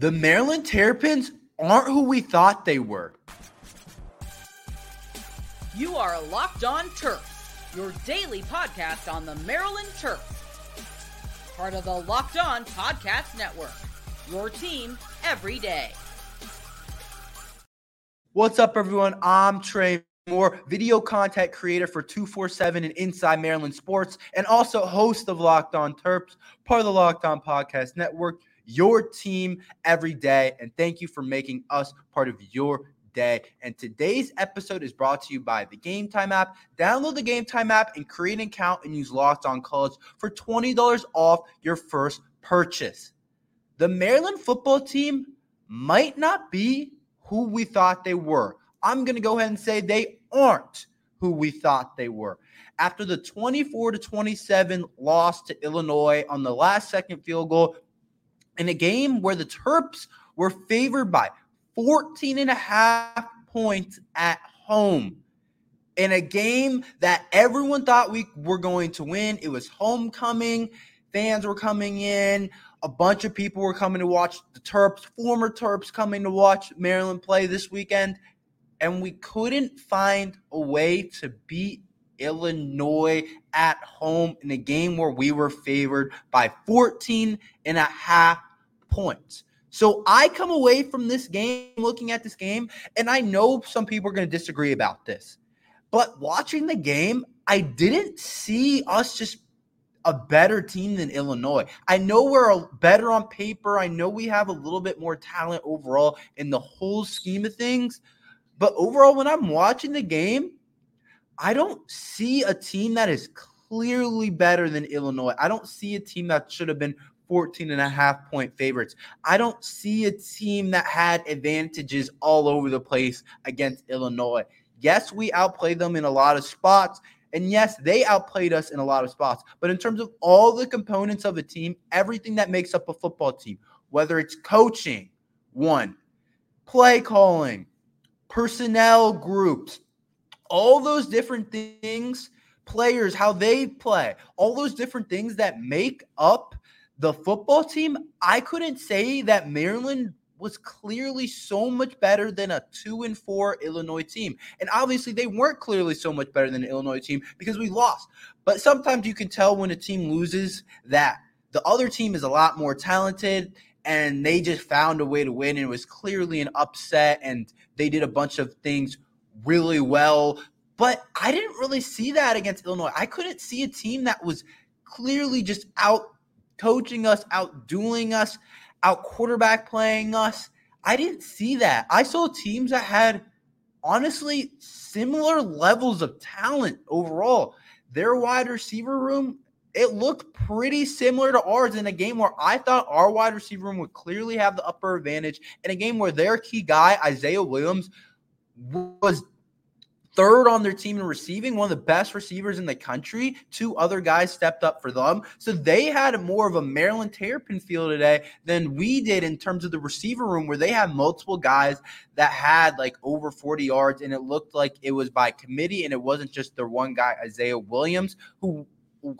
The Maryland Terrapins aren't who we thought they were. You are Locked On Terps, your daily podcast on the Maryland Terps. Part of the Locked On Podcast Network. Your team every day. What's up, everyone? I'm Tre Moore, video content creator for 247 and Inside Maryland Sports, and also host of Locked On Terps, part of the Locked On Podcast Network your team every day. And thank you for making us part of your day. And today's episode is brought to you by the Game Time app. Download the Game Time app and create an account and use Locked On College for $20 off your first purchase. The Maryland football team might not be who we thought they were. I'm going to go ahead and say they aren't who we thought they were. After the 24 to 27 loss to Illinois on the last second field goal, in a game where the Terps were favored by 14 and a half points at home. In a game that everyone thought we were going to win, it was homecoming. Fans were coming in. A bunch of people were coming to watch the Terps, former Terps coming to watch Maryland play this weekend. And we couldn't find a way to beat Illinois at home in a game where we were favored by 14 and a half points. So I come away from this game looking at this game, and I know some people are going to disagree about this, but watching the game, I didn't see us just a better team than Illinois. I know we're better on paper. I know we have a little bit more talent overall in the whole scheme of things. But overall, when I'm watching the game, I don't see a team that is clearly better than Illinois. I don't see a team that should have been 14 and a half point favorites. I don't see a team that had advantages all over the place against Illinois. Yes, we outplayed them in a lot of spots. And yes, they outplayed us in a lot of spots. But in terms of all the components of a team, everything that makes up a football team, whether it's coaching, one, play calling, personnel groups, all those different things, players, how they play, all those different things that make up the football team, I couldn't say that Maryland was clearly so much better than a two and four Illinois team. And obviously, they weren't clearly so much better than an Illinois team because we lost. But sometimes you can tell when a team loses that the other team is a lot more talented and they just found a way to win. And it was clearly an upset and they did a bunch of things really well. But I didn't really see that against Illinois. I couldn't see a team that was clearly just out coaching us, out dueling us, out quarterback playing us. I didn't see that. I saw teams that had honestly similar levels of talent overall. Their wide receiver room, it looked pretty similar to ours in a game where I thought our wide receiver room would clearly have the upper advantage. In a game where their key guy, Isaiah Williams, was third on their team in receiving, one of the best receivers in the country. Two other guys stepped up for them. So they had more of a Maryland Terrapin feel today than we did in terms of the receiver room, where they had multiple guys that had like over 40 yards, and it looked like it was by committee, and it wasn't just their one guy, Isaiah Williams, who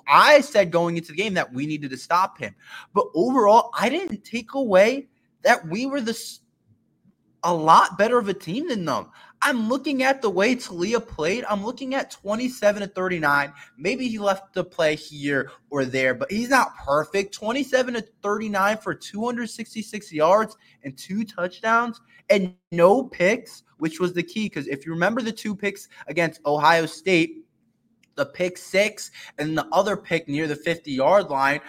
I said going into the game that we needed to stop him. But overall, I didn't take away that we were the a lot better of a team than them. I'm looking at the way Taulia played. I'm looking at 27 to 39. Maybe he left the play here or there, but he's not perfect. 27 to 39 for 266 yards and two touchdowns and no picks, which was the key. Because if you remember the two picks against Ohio State, the pick six and the other pick near the 50 yard line,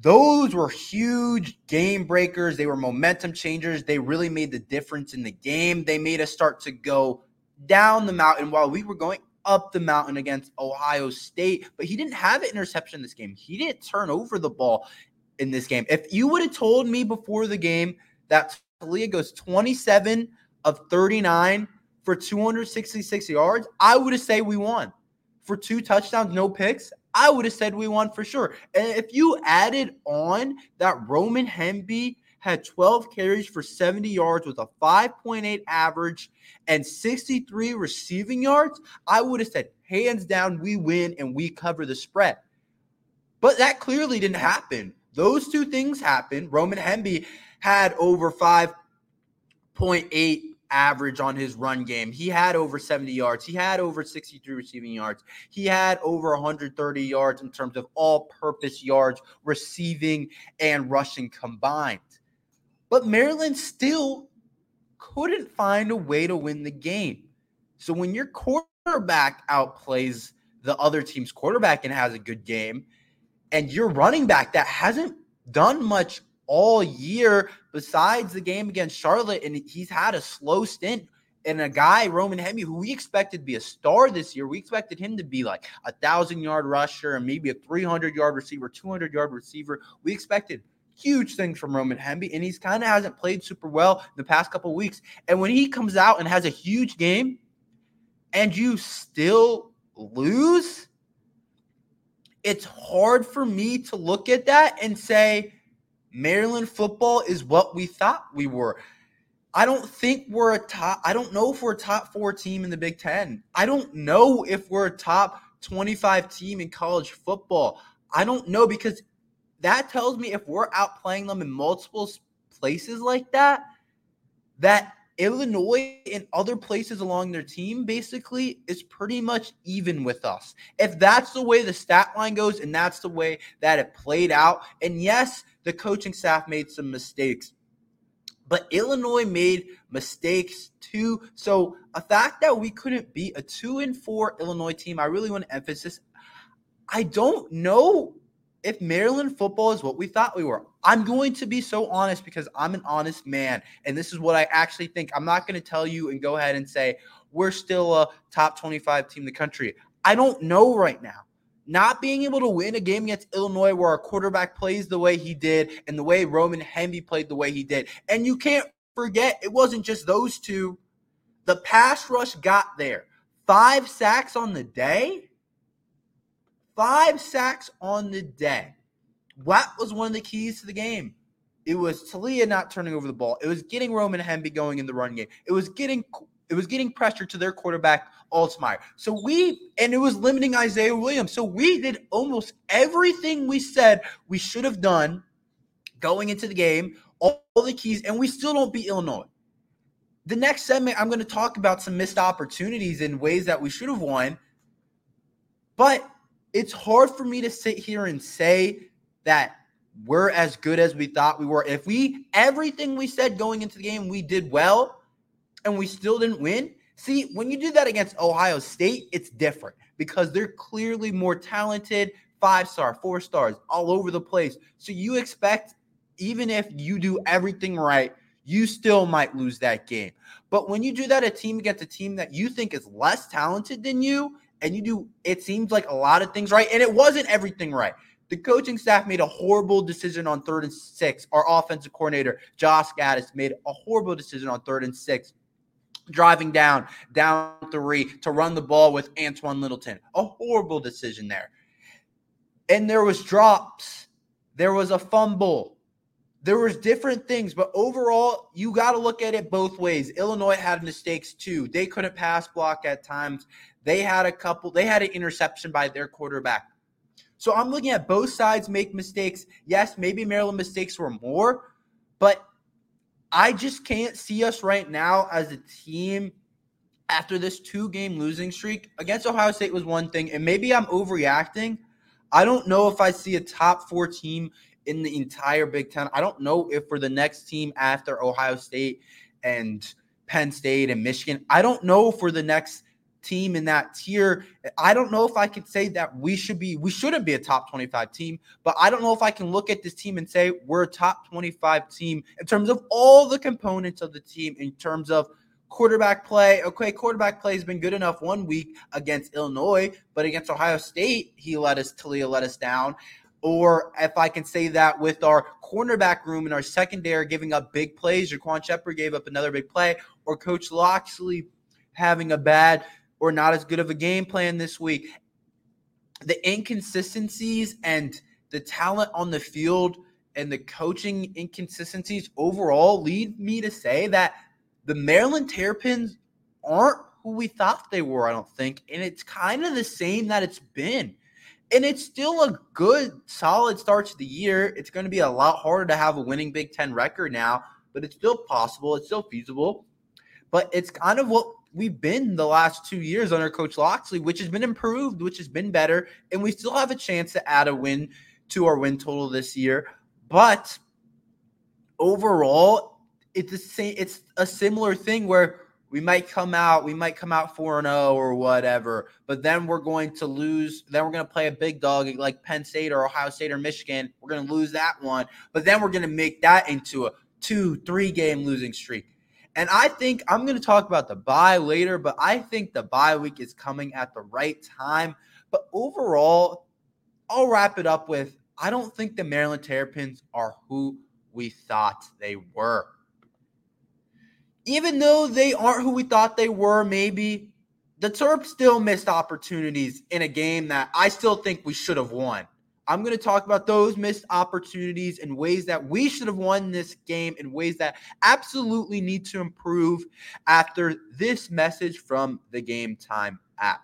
those were huge game breakers. They were momentum changers. They really made the difference in the game. They made us start to go down the mountain while we were going up the mountain against Ohio State. But he didn't have an interception this game. He didn't turn over the ball in this game. If you would have told me before the game that Taulia goes 27 of 39 for 266 yards, I would have said we won. For two touchdowns, no picks, I would have said we won for sure. And if you added on that Roman Hemby had 12 carries for 70 yards with a 5.8 average and 63 receiving yards, I would have said, hands down, we win and we cover the spread. But that clearly didn't happen. those two things happened. Roman Hemby had over 5.8 average on his run game. He had over 70 yards. He had over 63 receiving yards. He had over 130 yards in terms of all purpose yards, receiving and rushing combined. But Maryland still couldn't find a way to win the game. So when your quarterback outplays the other team's quarterback and has a good game, and your running back that hasn't done much all year besides the game against Charlotte, and he's had a slow stint. And a guy, Roman Hemby, who we expected to be a star this year, we expected him to be like a thousand yard rusher and maybe a 300 yard receiver, 200 yard receiver. We expected huge things from Roman Hemby, and he's kind of hasn't played super well the past couple weeks. And when he comes out and has a huge game, and you still lose, it's hard for me to look at that and say, Maryland football is what we thought we were. I don't think we're a top, I don't know if we're a top four team in the Big Ten. I don't know if we're a top 25 team in college football. I don't know because that tells me if we're outplaying them in multiple places like that, that Illinois and other places along their team basically is pretty much even with us. If that's the way the stat line goes and that's the way that it played out, and yes, the coaching staff made some mistakes. But Illinois made mistakes too. So a fact that we couldn't beat a two and four Illinois team, I really want to emphasize. I don't know if Maryland football is what we thought we were. I'm going to be so honest because I'm an honest man. And this is what I actually think. I'm not going to tell you and go ahead and say we're still a top 25 team in the country. I don't know right now not being able to win a game against Illinois where our quarterback plays the way he did and the way Roman Hemby played the way he did. And you can't forget, it wasn't just those two. The pass rush got there. Five sacks on the day. Five sacks on the day. What was one of the keys to the game? It was Taulia not turning over the ball. It was getting Roman Hemby going in the run game. It was getting it was getting pressure to their quarterback, Altmyer. So we, and it was limiting Isaiah Williams. So we did almost everything we said we should have done going into the game, all, the keys, and we still don't beat Illinois. The next segment, I'm going to talk about some missed opportunities in ways that we should have won. But it's hard for me to sit here and say that we're as good as we thought we were. If we, everything we said going into the game, we did well and we still didn't win. See, when you do that against Ohio State, it's different because they're clearly more talented, five star, four stars, all over the place. So you expect, even if you do everything right, you still might lose that game. But when you do that, a team against a team that you think is less talented than you, and you do, it seems like a lot of things right, and it wasn't everything right. The coaching staff made a horrible decision on third and six. Our offensive coordinator, Josh Gattis, made a horrible decision on third and six driving down, down three to run the ball with Antoine Littleton. A horrible decision there. And there was drops. There was a fumble. There was different things, but overall, you got to look at it both ways. Illinois had mistakes too. They couldn't pass block at times. They had a couple. They had an interception by their quarterback. So I'm looking at both sides make mistakes. Yes, maybe Maryland mistakes were more, but I just can't see us right now as a team after this two game losing streak. Against Ohio State was one thing, and maybe I'm overreacting. I don't know if I see a top four team in the entire Big Ten. I don't know if we're the next team after Ohio State and Penn State and Michigan. I don't know for the next team in that tier. I don't know if I could say that we should be, we shouldn't be a top 25 team, but I don't know if I can look at this team and say we're a top 25 team in terms of all the components of the team, in terms of quarterback play. Okay, quarterback play has been good enough one week against Illinois, but against Ohio State, he let us, Taulia let us down. Or if I can say that with our cornerback room and our secondary giving up big plays, Ja'Quan Sheppard gave up another big play, or Coach Locksley having a bad or not as good of a game plan this week. The inconsistencies and the talent on the field and the coaching inconsistencies overall lead me to say that the Maryland Terrapins aren't who we thought they were, I don't think. And it's kind of the same that it's been. And it's still a good, solid start to the year. It's going to be a lot harder to have a winning Big Ten record now, but it's still possible. It's still feasible. But it's kind of what we've been the last two years under Coach Locksley, which has been improved, which has been better. And we still have a chance to add a win to our win total this year. But overall, it's the same. It's a similar thing where we might come out, we might come out 4 and 0 or whatever, but then we're going to lose. Then we're going to play a big dog like Penn State or Ohio State or Michigan. We're going to lose that one, but then we're going to make that into a two, three game losing streak. And I think I'm going to talk about the bye later, but I think the bye week is coming at the right time. But overall, I'll wrap it up with I don't think the Maryland Terrapins are who we thought they were even though they aren't who we thought they were, maybe the Terps still missed opportunities in a game that I still think we should have won. I'm going to talk about those missed opportunities and ways that we should have won this game and ways that absolutely need to improve after this message from the Game Time app.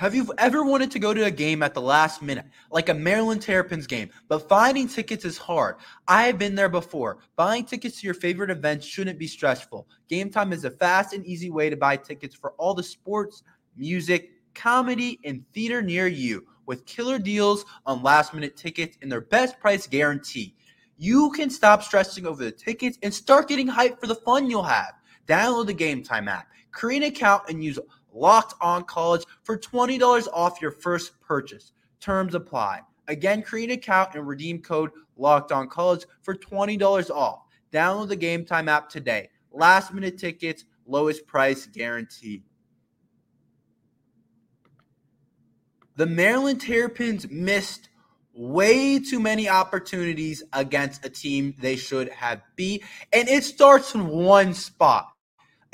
Have you ever wanted to go to a game at the last minute, like a Maryland Terrapins game, but finding tickets is hard? I have been there before. Buying tickets to your favorite events shouldn't be stressful. Game Time is a fast and easy way to buy tickets for all the sports, music, comedy, and theater near you with killer deals on last minute tickets and their best price guarantee. You can stop stressing over the tickets and start getting hyped for the fun you'll have. Download the Game Time app, create an account, and use Locked On College for $20 off your first purchase. Terms apply. Again, create an account and redeem code Locked On College for $20 off. Download the Game Time app today. Last minute tickets, lowest price guarantee. The Maryland Terrapins missed way too many opportunities against a team they should have beat. And it starts in one spot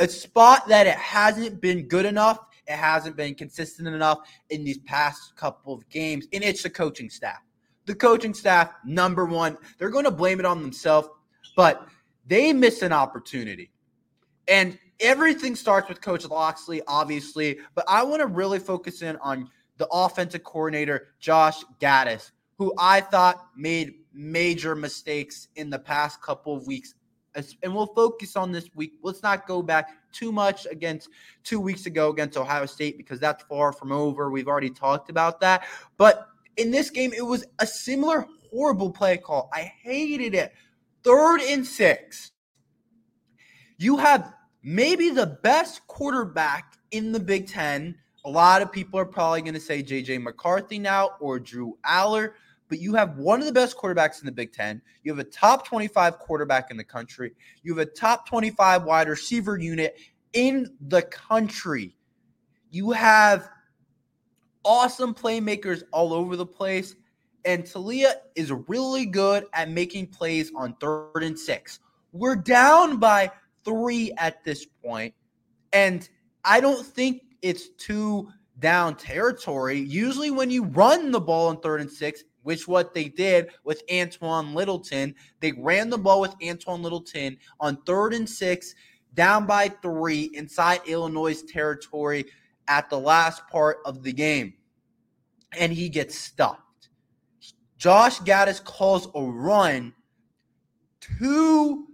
a spot that it hasn't been good enough. It hasn't been consistent enough in these past couple of games, and it's the coaching staff. The coaching staff, number one, they're going to blame it on themselves, but they missed an opportunity. And everything starts with Coach Locksley, obviously, but I want to really focus in on the offensive coordinator, Josh Gattis, who I thought made major mistakes in the past couple of weeks and we'll focus on this week. Let's not go back too much against two weeks ago against Ohio State because that's far from over. We've already talked about that. But in this game, it was a similar horrible play call. I hated it. Third and six. You have maybe the best quarterback in the Big Ten. A lot of people are probably going to say JJ McCarthy now or Drew Allar, but you have one of the best quarterbacks in the Big Ten. You have a top 25 quarterback in the country. You have a top 25 wide receiver unit in the country. You have awesome playmakers all over the place. And Taulia is really good at making plays on third and six. We're down by three at this point, And I don't think it's two down territory. Usually, when you run the ball on third and six, which what they did with Antoine Littleton. They ran the ball with Antoine Littleton on third and six, down by three inside Illinois territory at the last part of the game. And he gets stopped. Josh Gattis calls a run to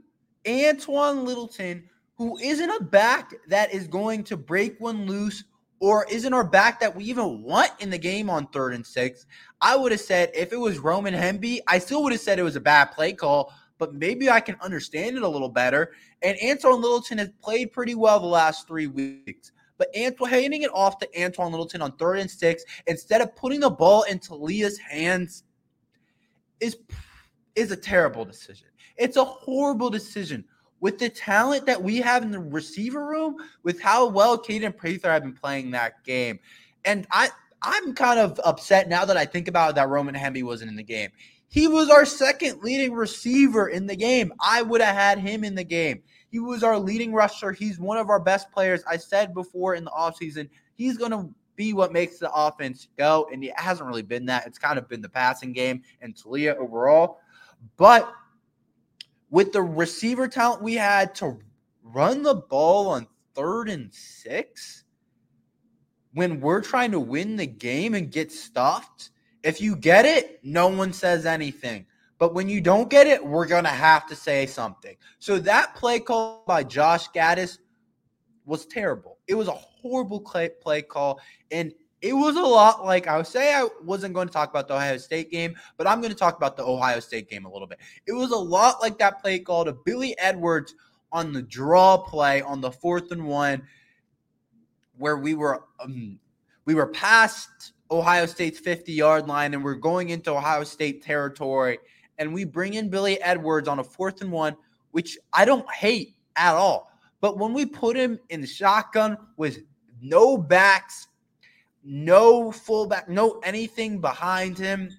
Antoine Littleton, who isn't a back that is going to break one loose or isn't our back that we even want in the game on third and six. I would have said if it was Roman Hemby, I still would have said it was a bad play call, but maybe I can understand it a little better. And Antoine Littleton has played pretty well the last three weeks. But Antoine handing it off to Antoine Littleton on third and six instead of putting the ball into Leah's hands is is a terrible decision. It's a horrible decision with the talent that we have in the receiver room, with how well Kaden Prather have been playing that game. And I, I'm kind of upset now that I think about it, that Roman Hemby wasn't in the game. He was our second leading receiver in the game. I would have had him in the game. He was our leading rusher. He's one of our best players. I said before in the offseason, he's going to be what makes the offense go. And it hasn't really been that. It's kind of been the passing game and Taulia overall. But with the receiver talent we had to run the ball on third and six, when we're trying to win the game and get stuffed, if you get it, no one says anything. But when you don't get it, we're going to have to say something. So that play call by Josh Gattis was terrible. It was a horrible play call. And it was a lot like I would say I wasn't going to talk about the Ohio State game, but I'm going to talk about the Ohio State game a little bit. It was a lot like that play called to Billy Edwards on the draw play on the fourth and one, where we were um, we were past Ohio State's 50 yard line and we're going into Ohio State territory, and we bring in Billy Edwards on a fourth and one, which I don't hate at all. But when we put him in the shotgun with no backs no fullback, no anything behind him.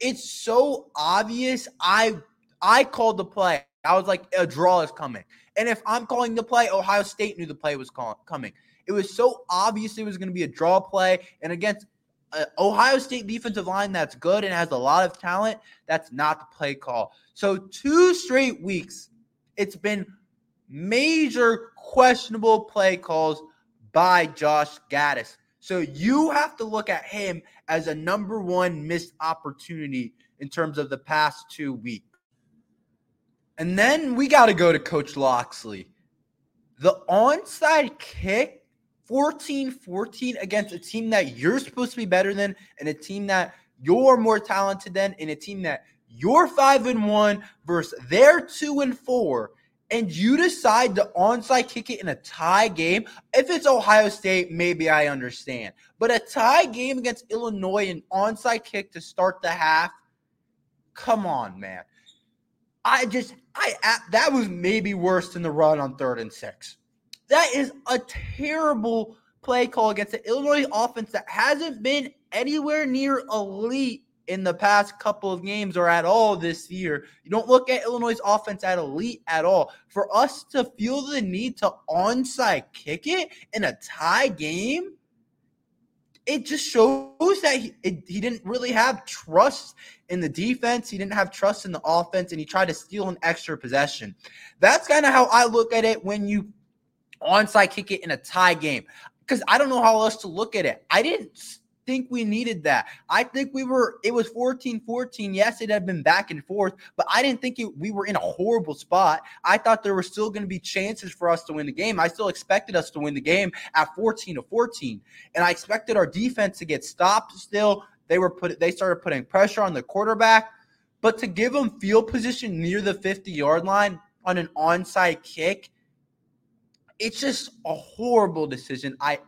It's so obvious. I I called the play. I was like, a draw is coming. And if I'm calling the play, Ohio State knew the play was call- coming. It was so obvious it was going to be a draw play. And against uh, Ohio State defensive line that's good and has a lot of talent, that's not the play call. So two straight weeks, it's been major questionable play calls by Josh Gattis. So you have to look at him as a number one missed opportunity in terms of the past two weeks. And then we got to go to Coach Locksley. The onside kick 14 14 against a team that you're supposed to be better than and a team that you're more talented than and a team that you're 5 and 1 versus their 2 and 4 and you decide to onside kick it in a tie game, if it's Ohio State, maybe I understand. But a tie game against Illinois, an onside kick to start the half, come on, man. I just, I that was maybe worse than the run on third and six. That is a terrible play call against the Illinois offense that hasn't been anywhere near elite in the past couple of games or at all this year. You don't look at Illinois' offense at elite at all. For us to feel the need to onside kick it in a tie game, it just shows that he, it, he didn't really have trust in the defense. He didn't have trust in the offense, and he tried to steal an extra possession. That's kind of how I look at it when you onside kick it in a tie game. Because I don't know how else to look at it. I didn't think we needed that. I think we were, it was 14 14. Yes, it had been back and forth, but I didn't think it, we were in a horrible spot. I thought there were still going to be chances for us to win the game. I still expected us to win the game at 14 to 14. And I expected our defense to get stopped still. They were put, they started putting pressure on the quarterback, but to give them field position near the 50 yard line on an onside kick, it's just a horrible decision. I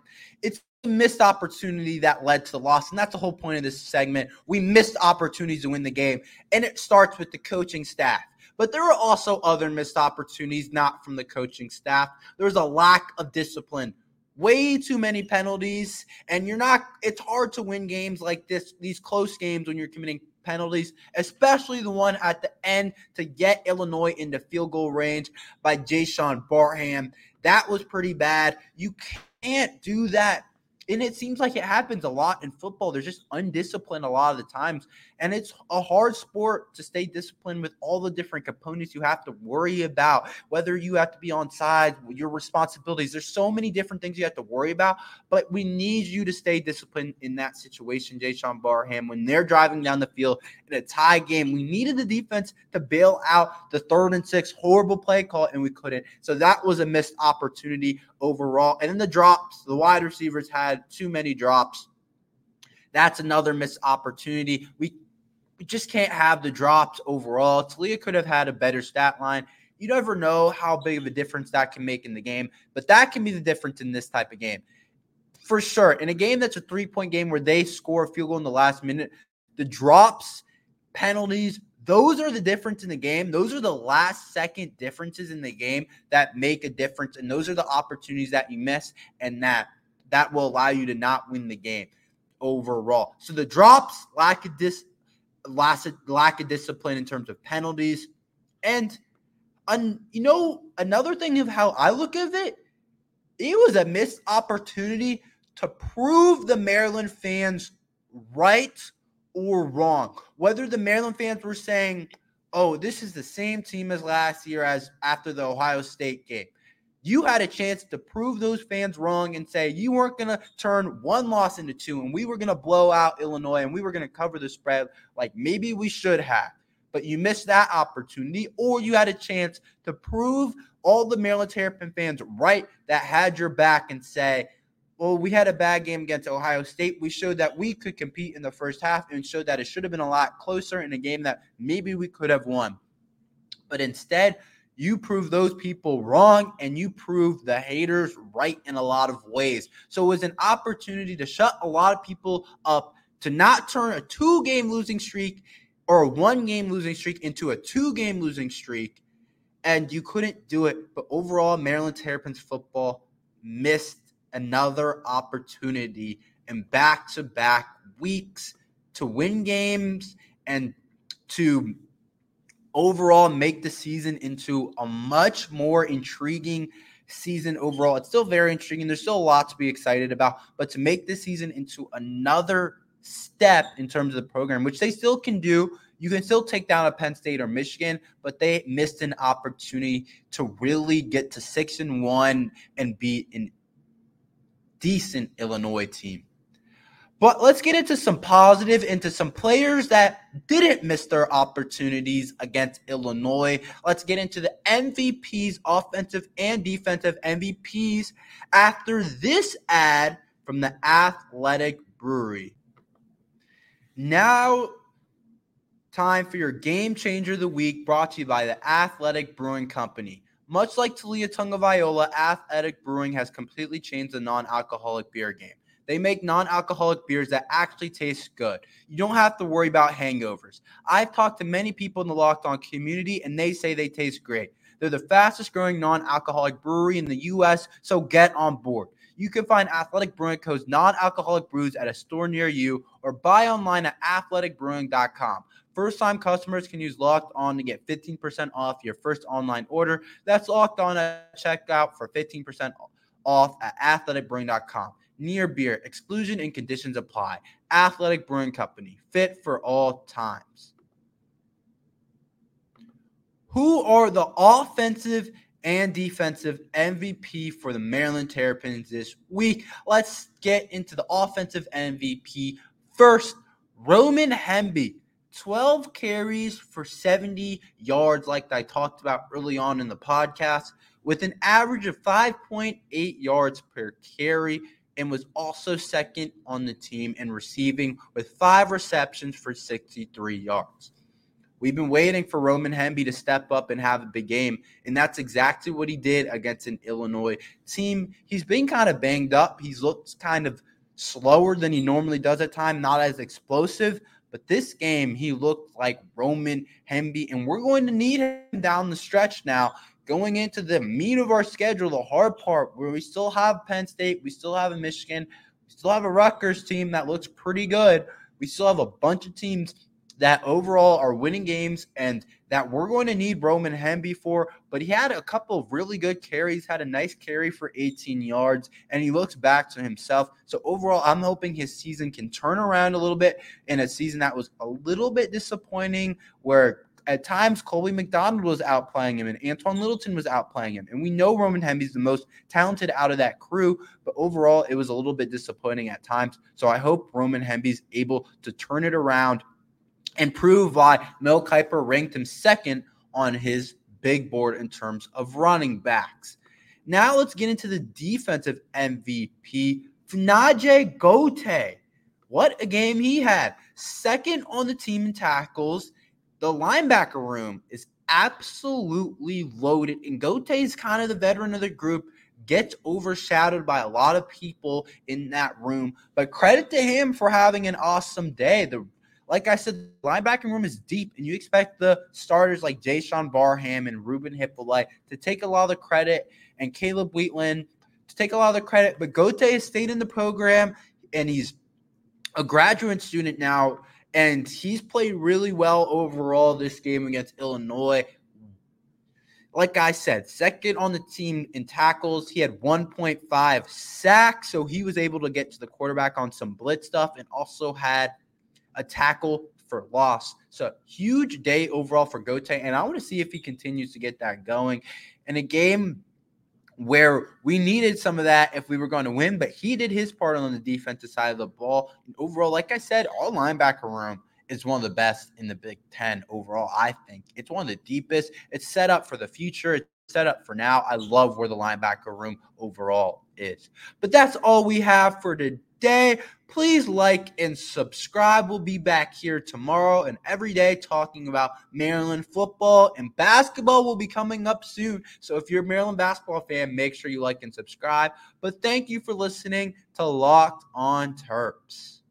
it's missed opportunity that led to the loss. And that's the whole point of this segment. We missed opportunities to win the game. And it starts with the coaching staff. But there were also other missed opportunities, not from the coaching staff. There was a lack of discipline, way too many penalties. And you're not, it's hard to win games like this, these close games when you're committing penalties, especially the one at the end to get Illinois into field goal range by Jaishawn Barham. That was pretty bad. You can't do that and it seems like it happens a lot in football. There's just undisciplined a lot of the times. And it's a hard sport to stay disciplined with all the different components you have to worry about, whether you have to be on sides, your responsibilities. There's so many different things you have to worry about, but we need you to stay disciplined in that situation, Jaishawn Barham, when they're driving down the field in a tie game. We needed the defense to bail out the third and six horrible play call, and we couldn't. So that was a missed opportunity overall. And then the drops, the wide receivers had too many drops. That's another missed opportunity. We we just can't have the drops overall. Taulia could have had a better stat line. You never know how big of a difference that can make in the game, but that can be the difference in this type of game. For sure. In a game that's a three point game where they score a field goal in the last minute, the drops, penalties, those are the difference in the game. Those are the last second differences in the game that make a difference. And those are the opportunities that you miss and that that will allow you to not win the game overall. So the drops, lack of dis lack of, lack of discipline in terms of penalties. And, un, you know, another thing of how I look at it, it was a missed opportunity to prove the Maryland fans right or wrong. Whether the Maryland fans were saying, oh, this is the same team as last year as after the Ohio State game. You had a chance to prove those fans wrong and say you weren't going to turn one loss into two and we were going to blow out Illinois and we were going to cover the spread like maybe we should have. But you missed that opportunity, or you had a chance to prove all the Maryland Terrapin fans right that had your back and say, well, we had a bad game against Ohio State. We showed that we could compete in the first half and showed that it should have been a lot closer in a game that maybe we could have won. But instead, you proved those people wrong and you proved the haters right in a lot of ways. So it was an opportunity to shut a lot of people up to not turn a two game losing streak or a one game losing streak into a two game losing streak. And you couldn't do it. But overall, Maryland Terrapins football missed another opportunity in back to back weeks to win games and to overall make the season into a much more intriguing season overall. It's still very intriguing. There's still a lot to be excited about, but to make this season into another step in terms of the program, which they still can do. You can still take down a Penn State or Michigan, but they missed an opportunity to really get to six and one and beat an decent Illinois team. But let's get into some positive, into some players that didn't miss their opportunities against Illinois. Let's get into the MVPs, offensive and defensive MVPs, after this ad from the Athletic Brewery. Now, time for your game changer of the week brought to you by the Athletic Brewing Company. Much like Taulia Tagovailoa, Athletic Brewing has completely changed the non alcoholic beer game. They make non alcoholic beers that actually taste good. You don't have to worry about hangovers. I've talked to many people in the Locked On community, and they say they taste great. They're the fastest growing non alcoholic brewery in the U.S., so get on board. You can find Athletic Brewing Co.'s non alcoholic brews at a store near you or buy online at athleticbrewing.com. First time customers can use Locked On to get 15% off your first online order. That's Locked On at checkout for 15% off at athleticbrewing.com near beer. Exclusion and conditions apply. Athletic Brewing Company, fit for all times. Who are the offensive and defensive MVP for the Maryland Terrapins this week? Let's get into the offensive MVP first. Roman Hemby, 12 carries for 70 yards, like I talked about early on in the podcast, with an average of 5.8 yards per carry and was also second on the team in receiving with five receptions for 63 yards. We've been waiting for Roman Hemby to step up and have a big game, and that's exactly what he did against an Illinois team. He's been kind of banged up. He's looked kind of slower than he normally does at times, not as explosive. But this game, he looked like Roman Hemby, and we're going to need him down the stretch now going into the meat of our schedule, the hard part where we still have Penn State, we still have a Michigan, we still have a Rutgers team that looks pretty good. We still have a bunch of teams that overall are winning games and that we're going to need Roman Hemby for. But he had a couple of really good carries, had a nice carry for 18 yards, and he looks back to himself. So overall, I'm hoping his season can turn around a little bit in a season that was a little bit disappointing where at times Colby McDonald was outplaying him and Antoine Littleton was outplaying him. And we know Roman Hemby's the most talented out of that crew, but overall it was a little bit disappointing at times. So I hope Roman Hemby's able to turn it around and prove why Mel Kiper ranked him second on his big board in terms of running backs. Now let's get into the defensive MVP, Fa'Najae Gotay. What a game he had. Second on the team in tackles the linebacker room is absolutely loaded, and Gotay is kind of the veteran of the group. Gets overshadowed by a lot of people in that room, but credit to him for having an awesome day. The like I said, the linebacking room is deep, and you expect the starters like Jaishawn Barham and Ruben Hyppolite to take a lot of the credit, and Caleb Wheatland to take a lot of the credit. But Gotay has stayed in the program, and he's a graduate student now and he's played really well overall this game against Illinois. Like I said, second on the team in tackles. He had 1.5 sacks, so he was able to get to the quarterback on some blitz stuff and also had a tackle for loss. So huge day overall for Gotay, and I want to see if he continues to get that going in a game where we needed some of that if we were going to win, but he did his part on the defensive side of the ball. And overall, like I said, our linebacker room is one of the best in the Big Ten overall. I think it's one of the deepest. It's set up for the future. It's set up for now. I love where the linebacker room overall is. But that's all we have for today. Please like and subscribe. We'll be back here tomorrow and every day talking about Maryland football and basketball will be coming up soon. So if you're a Maryland basketball fan, make sure you like and subscribe. But thank you for listening to Locked on Terps.